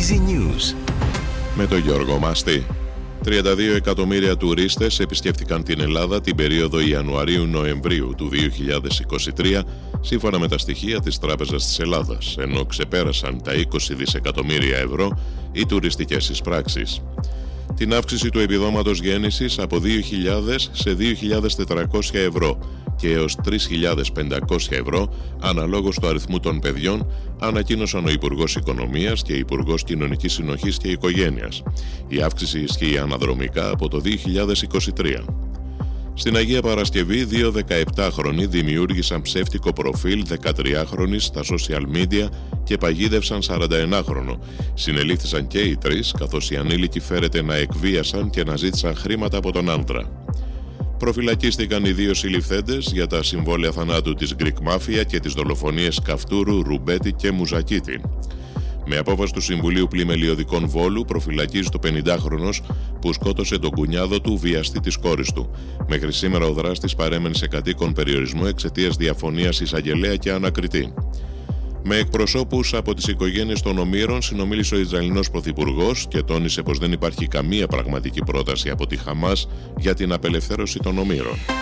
Easy News. Με τον Γιώργο Μάστη. 32 εκατομμύρια τουρίστες επισκέφτηκαν την Ελλάδα την περίοδο Ιανουαρίου-Νοεμβρίου του 2023 σύμφωνα με τα στοιχεία της Τράπεζας της Ελλάδας, ενώ ξεπέρασαν τα 20 δισεκατομμύρια ευρώ οι τουριστικές εισπράξεις την αύξηση του επιδόματος γέννησης από 2.000 σε 2.400 ευρώ και έως 3.500 ευρώ αναλόγως του αριθμού των παιδιών ανακοίνωσαν ο Υπουργός Οικονομίας και Υπουργός Κοινωνικής Συνοχής και Οικογένειας. Η αύξηση ισχύει αναδρομικά από το 2023. Στην Αγία Παρασκευή, δύο 17χρονοι δημιούργησαν ψεύτικο προφίλ 13χρονοι στα social media και παγίδευσαν 41χρονο. Συνελήφθησαν και οι τρεις, καθώς οι ανήλικοι φέρεται να εκβίασαν και να ζήτησαν χρήματα από τον άντρα. Προφυλακίστηκαν οι δύο συλληφθέντες για τα συμβόλαια θανάτου της Greek Mafia και τις δολοφονίες Καυτούρου, Ρουμπέτη και Μουζακίτη. Με απόφαση του Συμβουλίου Πλημελιωδικών Βόλου προφυλακίζει το 50χρονο που σκότωσε τον κουνιάδο του βιαστή της κόρης του. Μέχρι σήμερα ο δράστης παρέμενε σε κατοίκον περιορισμό εξαιτίας διαφωνίας εισαγγελέα και ανακριτή. Με εκπροσώπους από τις οικογένειες των ομήρων συνομίλησε ο Ισραηλινό Πρωθυπουργός και τόνισε πως δεν υπάρχει καμία πραγματική πρόταση από τη Χαμάς για την απελευθέρωση των ομήρων.